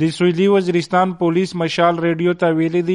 د سویلي Waziristan police Mashaal radio ته ویلي دي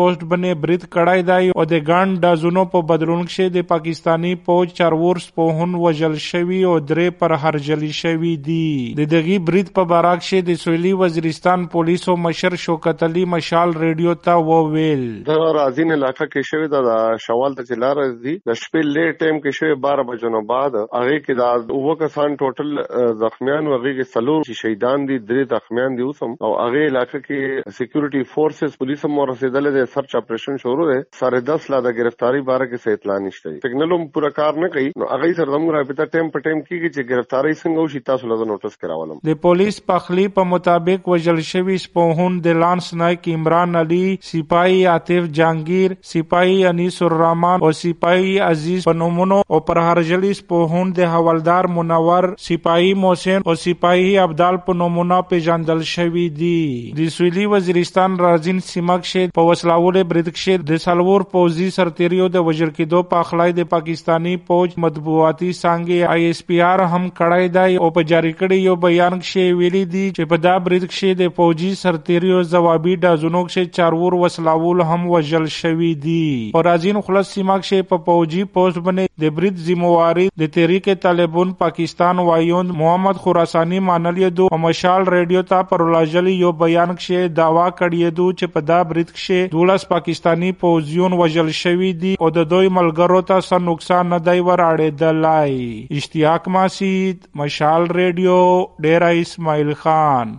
پوسټ باندې برید کړای دی او د ګاند دازونو په بدلون کې د پاکستانی پوج چارور سپوهن وجل شوی او درې پر هرجلی شوی دي. د دغه برید په باراک شي د سویلي وزیرستان پولیسو مشر شوکت علي مشال ریډیو ته وویل. د رازین علاقې کې شوی د شوال ته چلار دي د شپې لیټ ټایم کې شوی 12 بجو بعد هغه کې دا اوه کسان ټوټل زخمیان او هغه کې سلور چې شهیدان دي درې زخمیان دي اوسم. او هغه علاقې کې سکیورټي فورسز پولیس هم رسیدل دي سرچ اپریشن شروع دي سره 10 لا د گرفتاری باره کې څه اطلاع نشته سګنل هم پورا کار نه کوي نو هغه سره زموږ رابطه ټیم په ټیم کې چې گرفتاری څنګه وشي تاسو له نوټس کراولم. د پولیس پخلی په مطابق وجل شوی سپوهون د لانس نایک عمران علي سپای عاطف جانگیر سپای انیس الرحمن او سپای عزیز په نومونو او پر هرجلی سپوهون د حوالدار منور سپاهی محسن او سپاهی ابدال په نمونه پیژندل شوی دی د سویلی وزیرستان رازین سیمک شه په وسلاول بریدکشه د سلور پوزي سرتیریو د وجر کېدو په اخلای د پاکستانی پوج مطبوعاتي سانګي آی اس پی آر هم کړای دی او په جاری کړي یو بیان کې ویلي دی چې په دا بریدکشه د پوجي سرتیریو جوابي دازونو کې چارور وسلاول هم وجل شوی دی او رازین خلاص سیمک شه په پوجي پوسټ باندې د برید ذمہواری د تحریک طالبان پاکستان وایوند محمد خراسانی مانل دو. او مشال ریډیو ته پر لاجلی یو بیان کې داوا کړی دو چې په دا برید کې دولس پاکستانی پوزیون وجل شوی دی او د دوی ملګرو ته څه نقصان نه دی ور اشتیاق ماسید، مشال ریډیو ډیرا اسماعیل خان.